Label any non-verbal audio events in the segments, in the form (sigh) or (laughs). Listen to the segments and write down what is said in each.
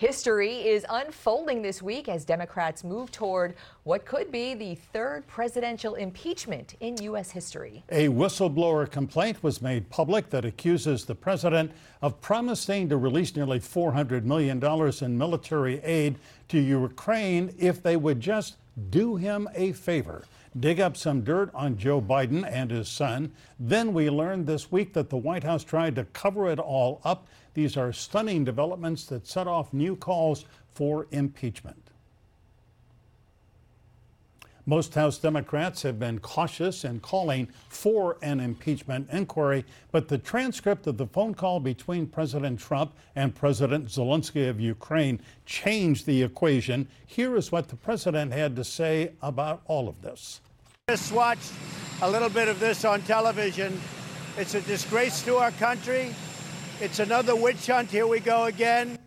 History is unfolding this week as Democrats move toward what could be the third presidential impeachment in U.S. history. A whistleblower complaint was made public that accuses the president of promising to release nearly $400 million in military aid to Ukraine if they would just do him a favor dig up some dirt on Joe Biden and his son. Then we learned this week that the White House tried to cover it all up. These are stunning developments that set off new calls for impeachment. Most House Democrats have been cautious in calling for an impeachment inquiry, but the transcript of the phone call between President Trump and President Zelensky of Ukraine changed the equation. Here is what the president had to say about all of this. Just watched a little bit of this on television. It's a disgrace to our country. It's another witch hunt. Here we go again.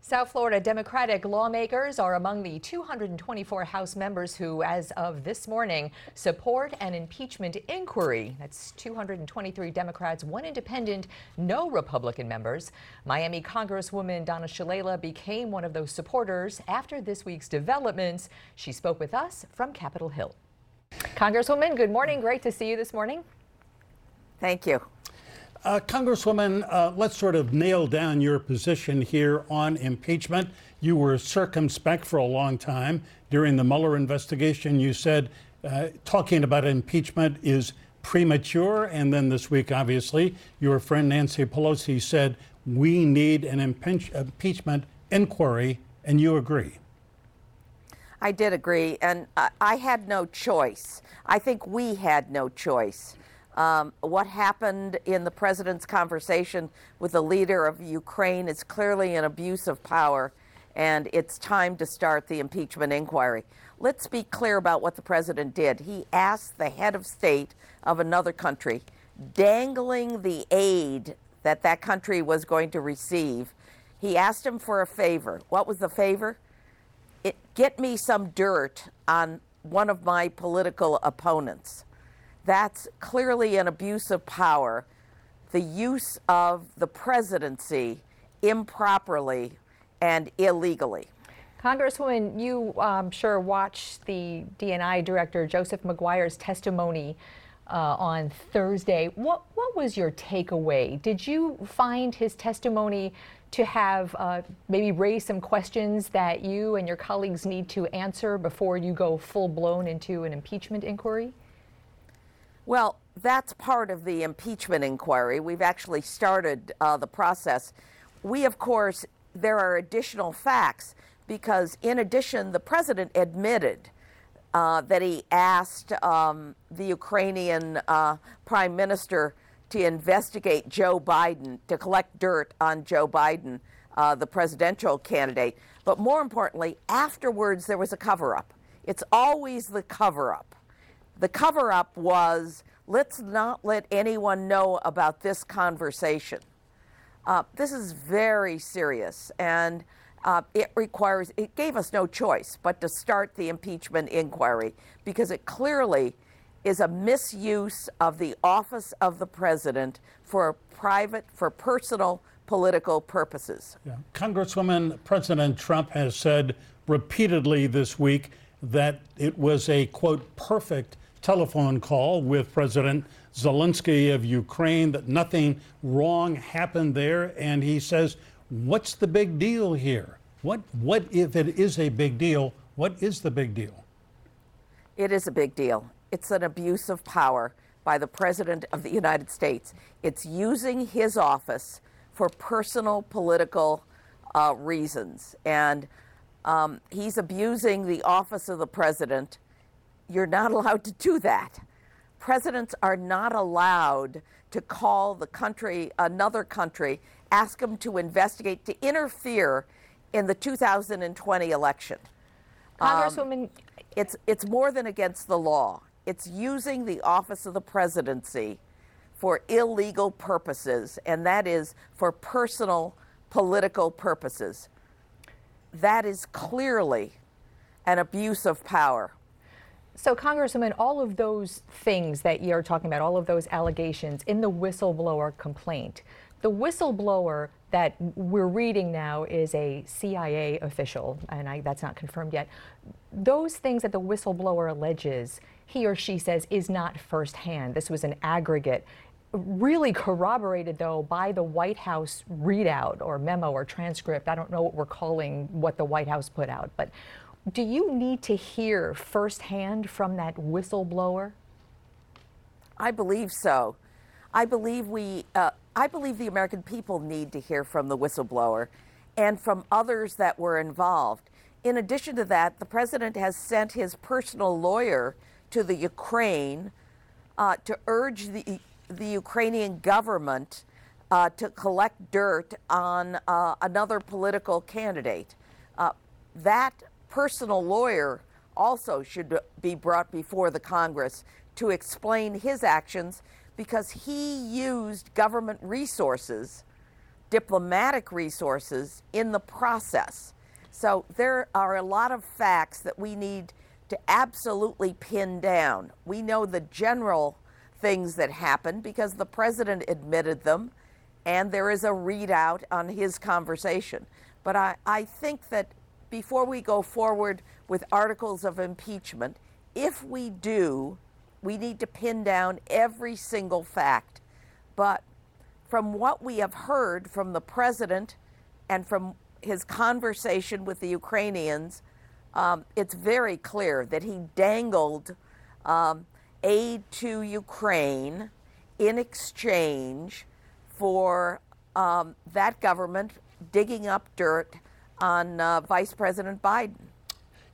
South Florida Democratic lawmakers are among the 224 House members who, as of this morning, support an impeachment inquiry. That's 223 Democrats, one independent, no Republican members. Miami Congresswoman Donna Shalala became one of those supporters after this week's developments. She spoke with us from Capitol Hill. Congresswoman, good morning. Great to see you this morning. Thank you. Uh, Congresswoman, uh, let's sort of nail down your position here on impeachment. You were circumspect for a long time. During the Mueller investigation, you said uh, talking about impeachment is premature. And then this week, obviously, your friend Nancy Pelosi said we need an impeach- impeachment inquiry, and you agree. I did agree, and I had no choice. I think we had no choice. Um, what happened in the president's conversation with the leader of Ukraine is clearly an abuse of power, and it's time to start the impeachment inquiry. Let's be clear about what the president did. He asked the head of state of another country, dangling the aid that that country was going to receive. He asked him for a favor. What was the favor? It, get me some dirt on one of my political opponents. That's clearly an abuse of power. The use of the presidency improperly and illegally. Congresswoman, you um, sure watched the DNI director Joseph Maguire's testimony uh, on Thursday. What what was your takeaway? Did you find his testimony to have uh, maybe raise some questions that you and your colleagues need to answer before you go full blown into an impeachment inquiry? Well, that's part of the impeachment inquiry. We've actually started uh, the process. We, of course, there are additional facts because, in addition, the president admitted uh, that he asked um, the Ukrainian uh, prime minister to investigate Joe Biden, to collect dirt on Joe Biden, uh, the presidential candidate. But more importantly, afterwards, there was a cover up. It's always the cover up. The cover up was let's not let anyone know about this conversation. Uh, this is very serious, and uh, it requires, it gave us no choice but to start the impeachment inquiry because it clearly is a misuse of the office of the president for private, for personal political purposes. Yeah. Congresswoman, President Trump has said repeatedly this week that it was a, quote, perfect telephone call with President Zelensky of Ukraine, that nothing wrong happened there. And he says, what's the big deal here? What, what if it is a big deal? What is the big deal? It is a big deal. It's an abuse of power by the President of the United States. It's using his office for personal political uh, reasons. And um, he's abusing the office of the President. You're not allowed to do that. Presidents are not allowed to call the country, another country, ask them to investigate, to interfere in the 2020 election. Congresswoman, um, it's it's more than against the law. It's using the office of the presidency for illegal purposes, and that is for personal political purposes. That is clearly an abuse of power. So, Congresswoman, all of those things that you're talking about, all of those allegations in the whistleblower complaint, the whistleblower that we're reading now is a CIA official, and I, that's not confirmed yet. Those things that the whistleblower alleges, he or she says, is not firsthand. This was an aggregate. Really corroborated, though, by the White House readout or memo or transcript. I don't know what we're calling what the White House put out, but do you need to hear firsthand from that whistleblower? I believe so. I believe we, uh, I believe the American people need to hear from the whistleblower and from others that were involved. In addition to that, the president has sent his personal lawyer to the Ukraine uh, to urge the, the Ukrainian government uh, to collect dirt on uh, another political candidate. Uh, that personal lawyer also should be brought before the Congress to explain his actions because he used government resources, diplomatic resources, in the process. So there are a lot of facts that we need to absolutely pin down. We know the general things that happened because the president admitted them, and there is a readout on his conversation. But I, I think that before we go forward with articles of impeachment, if we do, we need to pin down every single fact. But from what we have heard from the president and from his conversation with the Ukrainians, um, it's very clear that he dangled um, aid to Ukraine in exchange for um, that government digging up dirt on uh, Vice President Biden.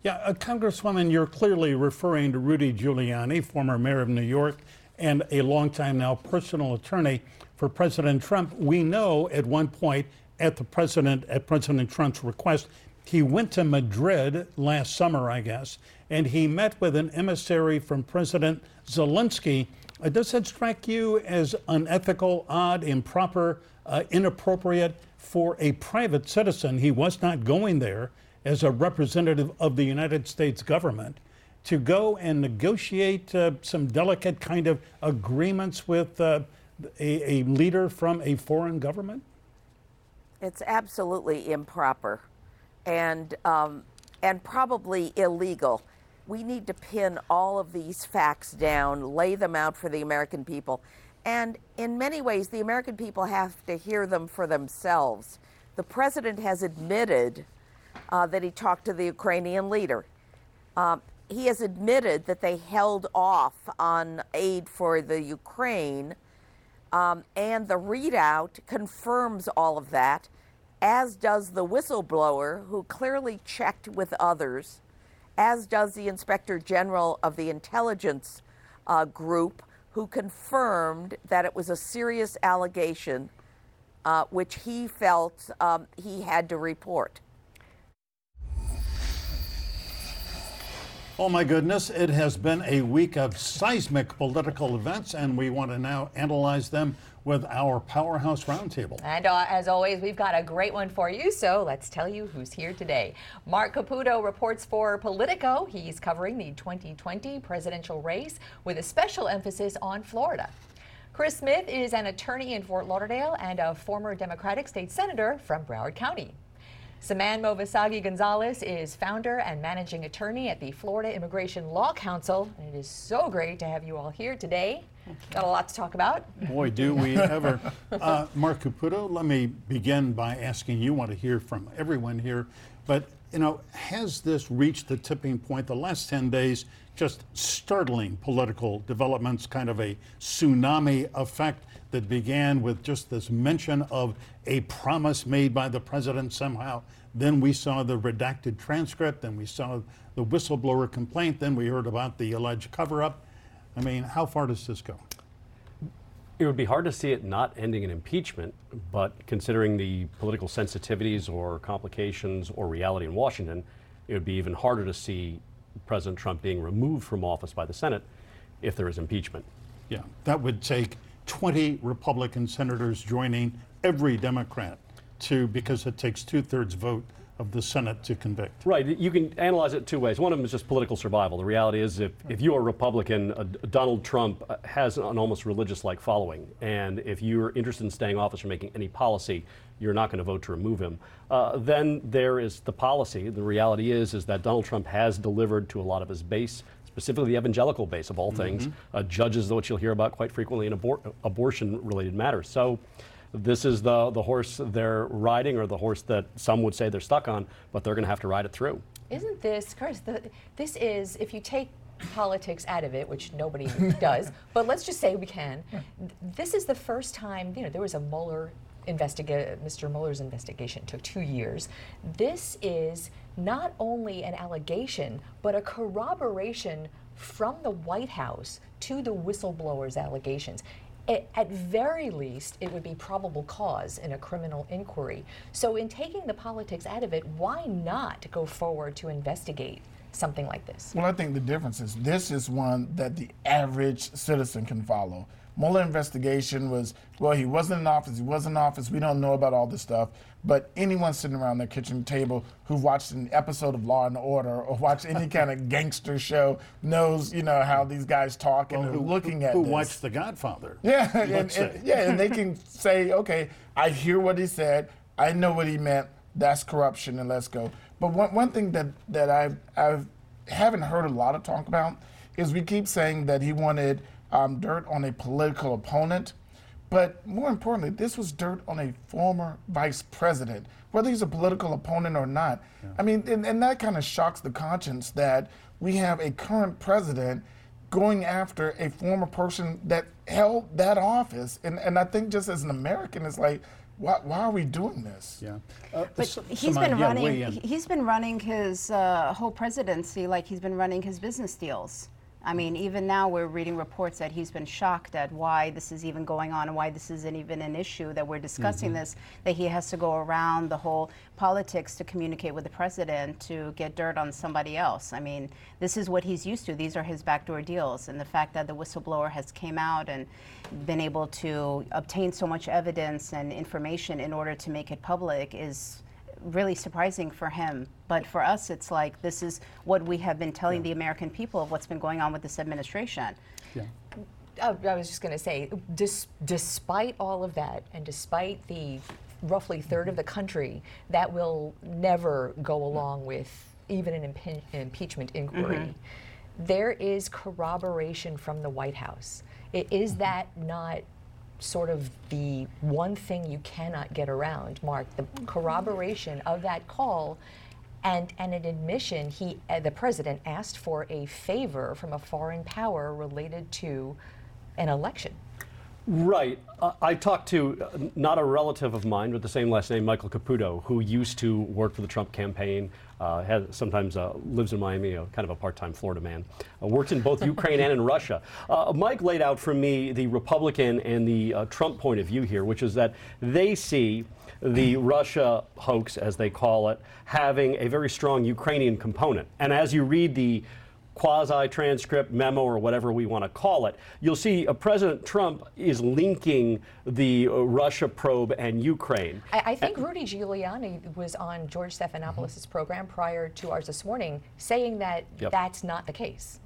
Yeah, uh, Congresswoman, you're clearly referring to Rudy Giuliani, former mayor of New York and a longtime now personal attorney for President Trump. We know at one point at the president at President Trump's request, he went to Madrid last summer, I guess, and he met with an emissary from President Zelensky. Uh, does that strike you as unethical, odd, improper, uh, inappropriate for a private citizen? He was not going there as a representative of the United States government to go and negotiate uh, some delicate kind of agreements with uh, a, a leader from a foreign government? It's absolutely improper and, um, and probably illegal. We need to pin all of these facts down, lay them out for the American people. And in many ways, the American people have to hear them for themselves. The president has admitted uh, that he talked to the Ukrainian leader. Um, he has admitted that they held off on aid for the Ukraine, um, and the readout confirms all of that, as does the whistleblower who clearly checked with others, as does the inspector general of the intelligence uh, group who confirmed that it was a serious allegation uh, which he felt um, he had to report. Oh my goodness, it has been a week of seismic political events, and we want to now analyze them with our Powerhouse Roundtable. And uh, as always, we've got a great one for you, so let's tell you who's here today. Marc Caputo reports for Politico. He's covering the 2020 presidential race with a special emphasis on Florida. Chris Smith is an attorney in Fort Lauderdale and a former Democratic state senator from Broward County. Saman Movassaghi Gonzalez is founder and managing attorney at the Florida Immigration Law Council. And it is so great to have you all here today. Got a lot to talk about. Boy, do we ever. Uh, Marc Caputo, let me begin by asking you, want to hear from everyone here, but you know, has this reached the tipping point? The last 10 days, just startling political developments, kind of a tsunami effect that began with just this mention of a promise made by the president somehow. Then we saw the redacted transcript, then we saw the whistleblower complaint, then we heard about the alleged cover up. I mean, how far does this go? It would be hard to see it not ending in impeachment, but considering the political sensitivities or complications or reality in Washington, it would be even harder to see President Trump being removed from office by the Senate if there is impeachment. Yeah, that would take 20 Republican senators joining every Democrat to, because it takes two thirds vote of the Senate to convict. Right. You can analyze it two ways. One of them is just political survival. The reality is, if, if you are a Republican, uh, Donald Trump uh, has an almost religious like following. And if you're interested in staying office or making any policy, you're not going to vote to remove him. Uh, then there is the policy. The reality is, is that Donald Trump has delivered to a lot of his base, specifically the evangelical base of all things, uh, judges, which you'll hear about quite frequently in abor- abortion related matters. So this is the, the horse they're riding, or the horse that some would say they're stuck on, but they're going to have to ride it through. Isn't this, Chris, the, this is, if you take politics out of it, which nobody (laughs) does, but let's just say we can, this is the first time, you know, there was a Mueller investigate, Mr. Mueller's investigation took two years. This is not only an allegation, but a corroboration from the White House to the whistleblower's allegations. It, at very least, it would be probable cause in a criminal inquiry. So, in taking the politics out of it, why not go forward to investigate something like this? Well, I think the difference is this is one that the average citizen can follow. Mueller investigation was, well, he wasn't in office, he was in office, we don't know about all this stuff. But anyone sitting around their kitchen table who watched an episode of Law and Order or watched any (laughs) kind of gangster show knows, you know, how these guys talk and who, are looking at who this. watched The Godfather. (laughs) Yeah, and, and- yeah, and they (laughs) can say, okay, I hear what he said, I know what he meant. That's corruption, and let's go. But one, one thing that that I I haven't heard a lot of talk about is we keep saying that he wanted um, dirt on a political opponent, but more importantly, this was dirt on a former vice president, whether he's a political opponent or not. I mean, and, and that kind of shocks the conscience that we have a current president going after a former person that held that office. And, and I think just as an American, it's like, why, why are we doing this? Yeah. Uh, But S- he's Saman, been yeah, running. weigh in. he- He's been running his uh, whole presidency like he's been running his business deals. I mean, even now we're reading reports that he's been shocked at why this is even going on and why this isn't even an issue that we're discussing Mm-hmm. this. That he has to go around the whole politics to communicate with the president to get dirt on somebody else. I mean, this is what he's used to. These are his backdoor deals, and the fact that the whistleblower has came out and been able to obtain so much evidence and information in order to make it public is really surprising for him. But for us, it's like this is what we have been telling the American people of what's been going on with this administration. Uh, I was just going to say, dis- despite all of that, and despite the roughly third of the country that will never go along with even an impe- impeachment inquiry, there is corroboration from the White House. I- Is that not sort of the one thing you cannot get around, Marc? The corroboration of that call. And, and an admission, he, uh, the president asked for a favor from a foreign power related to an election. Right. Uh, I talked to uh, not a relative of mine with the same last name, Michael Caputo, who used to work for the Trump campaign. Uh, has sometimes uh, lives in Miami, uh, kind of a part-time Florida man. Uh, works in both Ukraine and in Russia. Uh, Mike laid out for me the Republican and the uh, Trump point of view here, which is that they see the Russia hoax, as they call it, having a very strong Ukrainian component. And as you read the quasi transcript memo or whatever we want to call it, you'll see uh, President Trump is linking the uh, Russia probe and Ukraine. I, I think Rudy Giuliani was on George Stephanopoulos' program prior to ours this morning saying that Yep. that's not the case.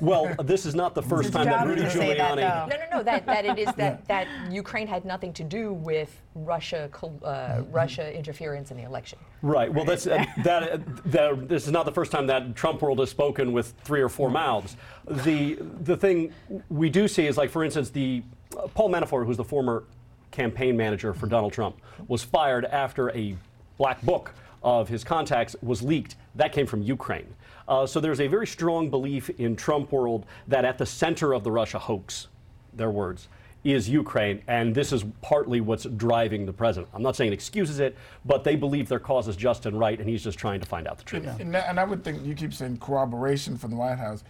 Well, this is not the first time that Rudy to say that, Giuliani. No, no, no. That, that it is that, that Ukraine had nothing to do with Russia uh, Russia interference in the election. Right. Well, that's uh, that, uh, that. This is not the first time that Trump world has spoken with three or four mouths. The the thing we do see is like, for instance, the uh, Paul Manafort, who's the former campaign manager for Donald Trump, was fired after a black book of his contacts was leaked. That came from Ukraine. Uh, so there's a very strong belief in Trump world that at the center of the Russia hoax, their words, is Ukraine, and this is partly what's driving the president. I'm not saying it excuses it, but they believe their cause is just and right, and he's just trying to find out the truth. And, that- and I would think you keep saying corroboration from the White House.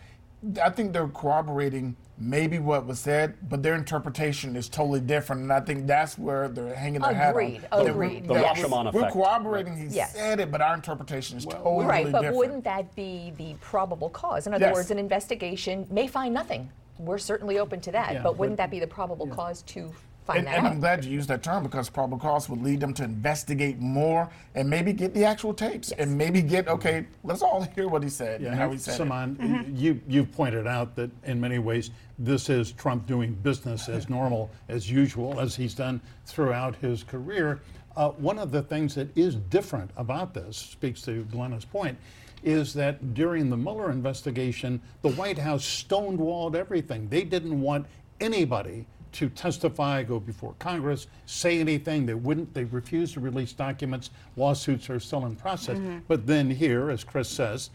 I think they're corroborating maybe what was said, but their interpretation is totally different, and I think that's where they're hanging their hat on. Agreed, That we're- agreed. The that Rashomon we're, effect. We're corroborating he Yes. said it, but our interpretation is totally different. right, but different. wouldn't that be the probable cause? In other Yes. words, an investigation may find nothing. We're certainly open to that, Yeah, but wouldn't but- that be the probable cause to find and, that and out. I'm glad you used that term because probable cause would lead them to investigate more and maybe get the actual tapes and maybe get okay. Let's all hear what he said and how he said it. Saman, you, you've pointed out that in many ways this is Trump doing business as (laughs) normal, as usual, as he's done throughout his career. Uh, one of the things that is different about this, speaks to Glenna's point, is that during the Mueller investigation, the White House stonewalled everything. They didn't want anybody to testify, go before Congress, say anything. They wouldn't. They refused to release documents. Lawsuits are still in process. But then here, as Chris says,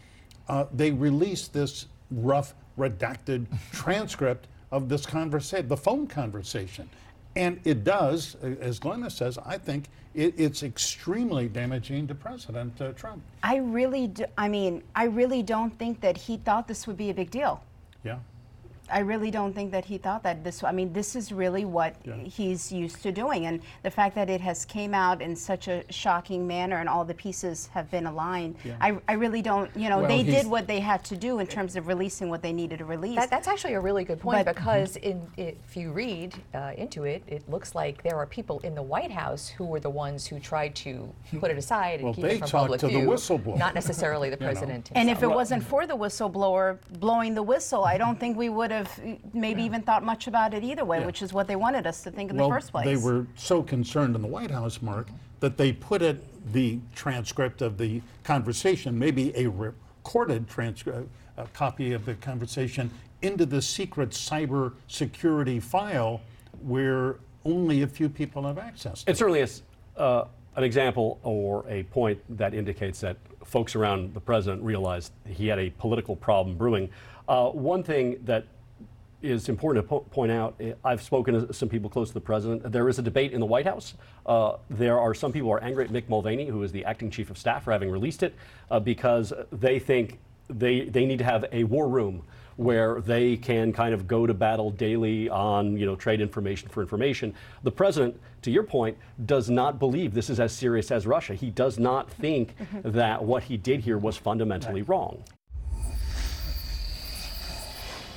uh, they released this rough, redacted (laughs) transcript of this conversation, the phone conversation. And it does, as Glenna says, I think it, it's extremely damaging to President uh, Trump. I really, do, I mean, I really don't think that he thought this would be a big deal. Yeah. I really don't think that he thought that this. I mean, this is really what Yeah. he's used to doing, and the fact that it has came out in such a shocking manner, and all the pieces have been aligned. Yeah. I, I really don't. You know, Well, they did what they had to do in terms of releasing what they needed to release. That, that's actually a really good point But- because in, if you read uh, into it, it looks like there are people in the White House who were the ones who tried to (laughs) put it aside and Well, keep they it from talked public to the whistleblower. Not necessarily the (laughs) You know. president and if it himself. wasn't for the whistleblower blowing the whistle, I don't think we would have uh, maybe even thought much about it either way, Yeah. which is what they wanted us to think in well, the first place. they were so concerned in the White House, Marc, that they put it, the transcript of the conversation, maybe a recorded transcript, a copy of the conversation, into the secret cyber security file where only a few people have access to. It certainly is uh, an example or a point that indicates that folks around the president realized he had a political problem brewing. Uh, one thing that is important to po- point out. eh, I've spoken to some people close to the president. There is a debate in the White House. Uh, there are some people who are angry at Mick Mulvaney, who is the acting chief of staff, for having released it, uh, because they think they they need to have a war room where they can kind of go to battle daily on you know trade information for information. The president, to your point, does not believe this is as serious as Russia. He does not think that what he did here was fundamentally wrong.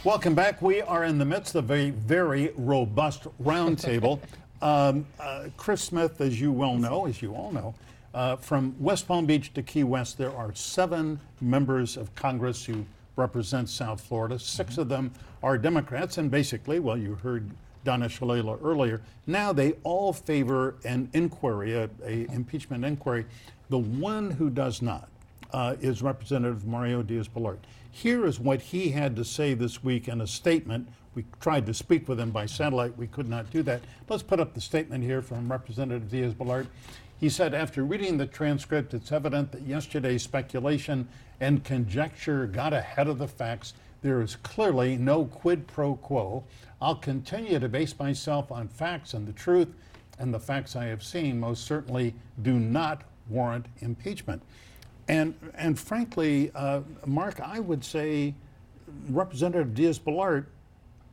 Welcome back. We are in the midst of a very robust roundtable. (laughs) um, uh, Chris Smith, as you well know, as you all know, uh, from West Palm Beach to Key West, there are seven members of Congress who represent South Florida. 6 of them are Democrats, and basically, well, you heard Donna Shalala earlier. Now they all favor an inquiry, a, a impeachment inquiry. The one who does not uh, is Representative Mario Diaz-Balart. Here is what he had to say this week in a statement. We tried to speak with him by satellite. We could not do that. Let's put up the statement here from Representative Diaz-Balart. He said, after reading the transcript, it's evident that yesterday's speculation and conjecture got ahead of the facts. There is clearly no quid pro quo. I'll continue to base myself on facts and the truth, and the facts I have seen most certainly do not warrant impeachment. And, and frankly, uh, Marc, I would say Representative Diaz-Balart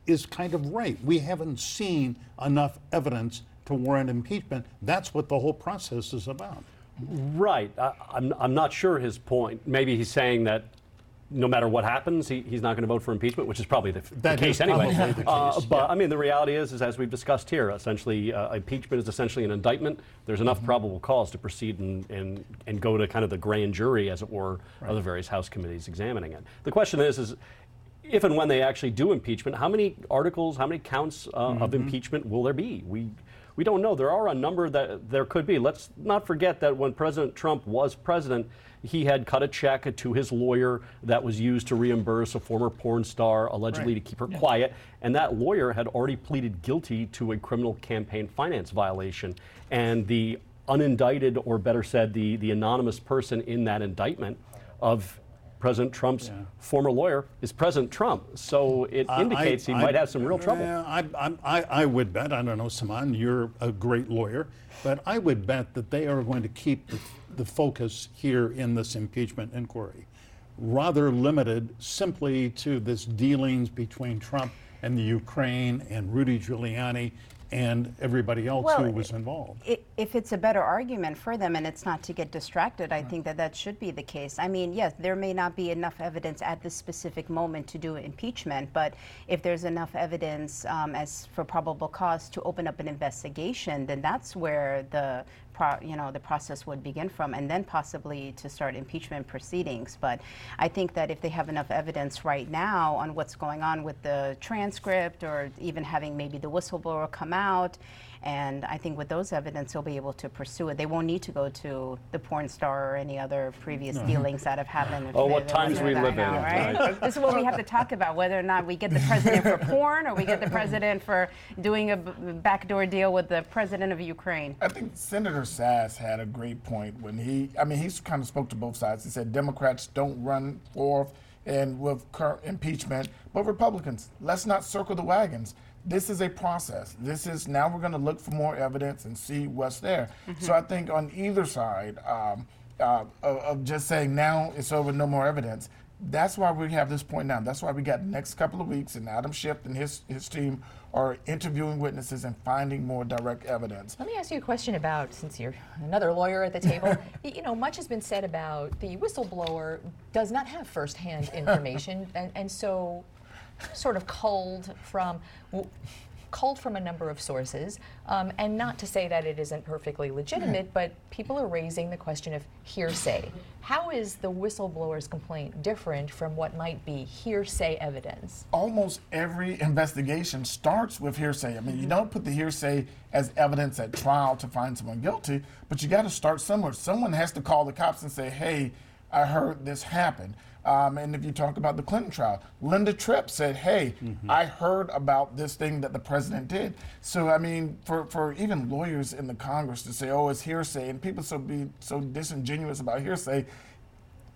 is kind of right. We haven't seen enough evidence to warrant impeachment. That's what the whole process is about. Right. I, I'm, I'm not sure his point. Maybe he's saying that no matter what happens, he, he's not going to vote for impeachment, which is probably the, the case anyway. the Uh, but yeah. I mean, the reality is, is as we've discussed here, essentially, uh, impeachment is essentially an indictment. There's enough Mm-hmm. probable cause to proceed and, and, and go to kind of the grand jury, as it were, of the various House committees examining it. The question is, is if and when they actually do impeachment, how many articles, how many counts uh, of Mm-hmm. impeachment will there be? We we don't know. There are a number that there could be. Let's not forget that when President Trump was president, he had cut a check to his lawyer that was used to reimburse a former porn star allegedly Right. to keep her quiet, and that lawyer had already pleaded guilty to a criminal campaign finance violation. And the unindicted, or better said, the the anonymous person in that indictment of President Trump's Yeah. former lawyer is President Trump. So it I- indicates he I- might have some real trouble. Yeah, I, I, I, I would bet, I don't know, Saman, you're a great lawyer, but I would bet that they are going to keep the, the focus here in this impeachment inquiry rather limited simply to this dealings between Trump and the Ukraine and Rudy Giuliani and everybody else Well, who was involved. I- If it's a better argument for them and it's not to get distracted, I think that that should be the case. I mean, yes, there may not be enough evidence at this specific moment to do impeachment, but if there's enough evidence um, as for probable cause to open up an investigation, then that's where the pro, you know the process would begin from, and then possibly to start impeachment proceedings. But I think that if they have enough evidence right now on what's going on with the transcript, or even having maybe the whistleblower come out, and I think with those evidence, they'll be able to pursue it. They won't need to go to the porn star or any other previous dealings that have happened. if Oh, what times we that live in, now, right? this is what we have to talk about: whether or not we get the president for porn, or we get the president for doing a b- backdoor deal with the president of Ukraine. I think Senator Sasse had a great point when he, I mean, he's kind of spoke to both sides. He said Democrats don't run forth and with current impeachment, but Republicans, let's not circle the wagons. This is a process. This is now we're going to look for more evidence and see what's there. So I think on either side um, uh, of, of just saying now it's over, no more evidence. That's why we have this point now. That's why we got the next couple of weeks, and Adam Schiff and his his team are interviewing witnesses and finding more direct evidence. Let me ask you a question about, since you're another lawyer at the table, (laughs) you know, much has been said about the whistleblower does not have firsthand (laughs) information, and, and so sort of culled from. Culled from a number of sources, um, and not to say that it isn't perfectly legitimate, but people are raising the question of hearsay. How is the whistleblower's complaint different from what might be hearsay evidence? almost every investigation starts with hearsay. I mean, you don't put the hearsay as evidence at trial to find someone guilty, but you got to start somewhere. Someone has to call the cops and say, hey, I heard this happen. Um, and if you talk about the Clinton trial, Linda Tripp said, hey, I heard about this thing that the president did. So, I mean, for, for even lawyers in the Congress to say, oh, it's hearsay, and people so be so disingenuous about hearsay,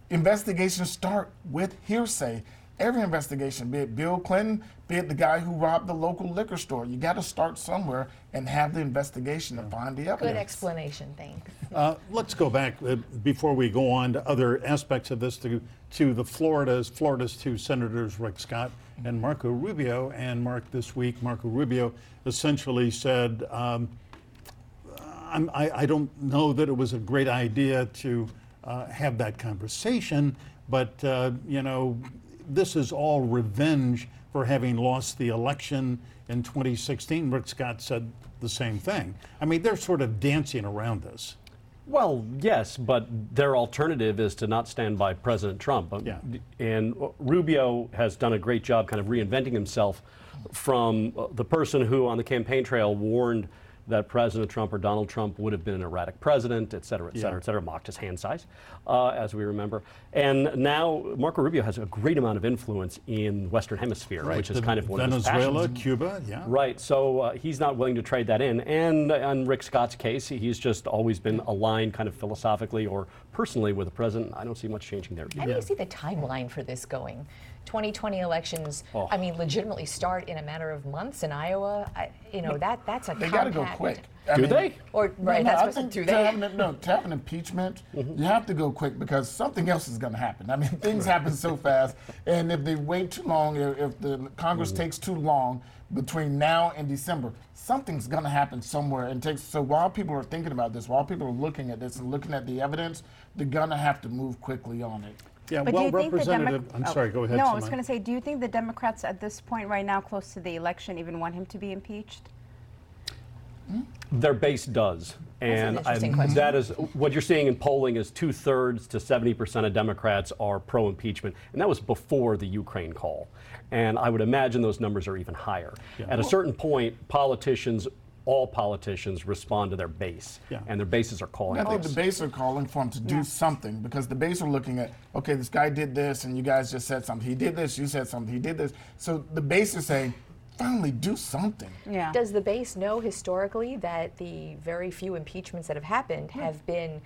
investigations start with hearsay. Every investigation, be it Bill Clinton, be it the guy who robbed the local liquor store, you got to start somewhere and have the investigation to find the evidence. Good explanation, thanks. Uh, let's go back uh, before we go on to other aspects of this to, to the Florida's Florida's two senators, Rick Scott and Marco Rubio. And Marc, this week, Marco Rubio essentially said, um, I'm, I, I don't know that it was a great idea to uh, have that conversation, but uh, you know, this is all revenge for having lost the election in 2016. Rick Scott said the same thing. I mean, they're sort of dancing around this. Well, yes, but their alternative is to not stand by President Trump. Um, Yeah. And Rubio has done a great job kind of reinventing himself from uh, the person who on the campaign trail warned that President Trump or Donald Trump would have been an erratic president, et cetera, et cetera, et cetera, mocked his hand size, uh, as we remember. And now Marco Rubio has a great amount of influence in Western Hemisphere, right. which is The kind of one of his Venezuela, passions. Cuba, yeah. Right. So uh, he's not willing to trade that in. And on Rick Scott's case, he's just always been aligned kind of philosophically or personally with the president. I don't see much changing there. How do you see the timeline for this going? 2020 elections, Oh. I mean, legitimately start in a matter of months in Iowa. I, you know, that that's a They got to go quick. I Do mean, they? Or No, right, no, that's I what think do to have an, no, to have an impeachment, mm-hmm. you have to go quick because something else is going to happen. I mean, (laughs) things happen so fast, and if they wait too long, if, if the Congress mm-hmm. takes too long between now and December, something's going to happen somewhere. And takes so while people are thinking about this, while people are looking at this and looking at the evidence, they're going to have to move quickly on it. Yeah, But well, do you think the Representative, Demo- I'm oh, sorry, go ahead. Oh, no, I was going to say, do you think the Democrats at this point right now, close to the election, even want him to be impeached? Their base does. And interesting I- question. that is what you're seeing in polling is two thirds to 70% of Democrats are pro impeachment. And that was before the Ukraine call. And I would imagine those numbers are even higher. At a certain point, politicians, all politicians, respond to their base. Yeah. And their bases are calling I for think the base are calling for him to do something because the base are looking at, okay, this guy did this and you guys just said something. He did this, you said something, he did this. So the base is saying, finally do something. Yeah. Does the base know historically that the very few impeachments that have happened hmm. have been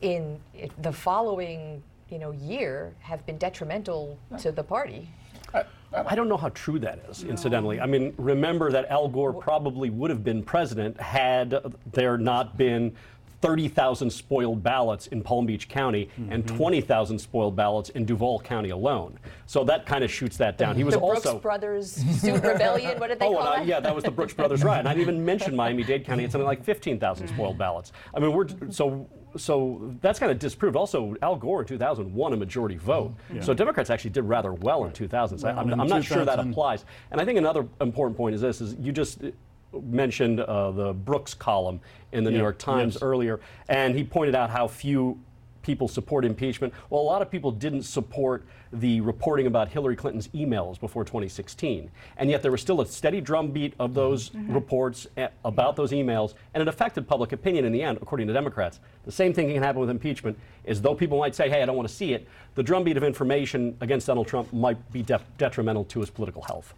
in the following, you know, year have been detrimental to the party? I don't know how true that is, incidentally. I mean, remember that Al Gore probably would have been president had there not been 30,000 spoiled ballots in Palm Beach County and 20,000 spoiled ballots in Duval County alone. So that kind of shoots that down. He was The Brooks also Brothers Student Rebellion, what did they (laughs) Oh, call and I, that? yeah, that was the Brooks Brothers riot. And I didn't even mention Miami-Dade County. It's something like 15,000 mm. spoiled ballots. I mean, we're so so that's kind of disproved. Also, Al Gore in 2000 won a majority vote. So Democrats actually did rather well in 2000. So Well, I'm, I'm not sure that applies. And I think another important point is this: is you just mentioned uh, the Brooks column in the New York Times yes. earlier, and he pointed out how few people support impeachment. Well, a lot of people didn't support the reporting about Hillary Clinton's emails before 2016, and yet there was still a steady drumbeat of those mm-hmm. Mm-hmm. reports a- about those emails, and it affected public opinion in the end, according to Democrats. The same thing can happen with impeachment, is though people might say, "Hey, I don't want to see it," the drumbeat of information against Donald Trump might be de- detrimental to his political health.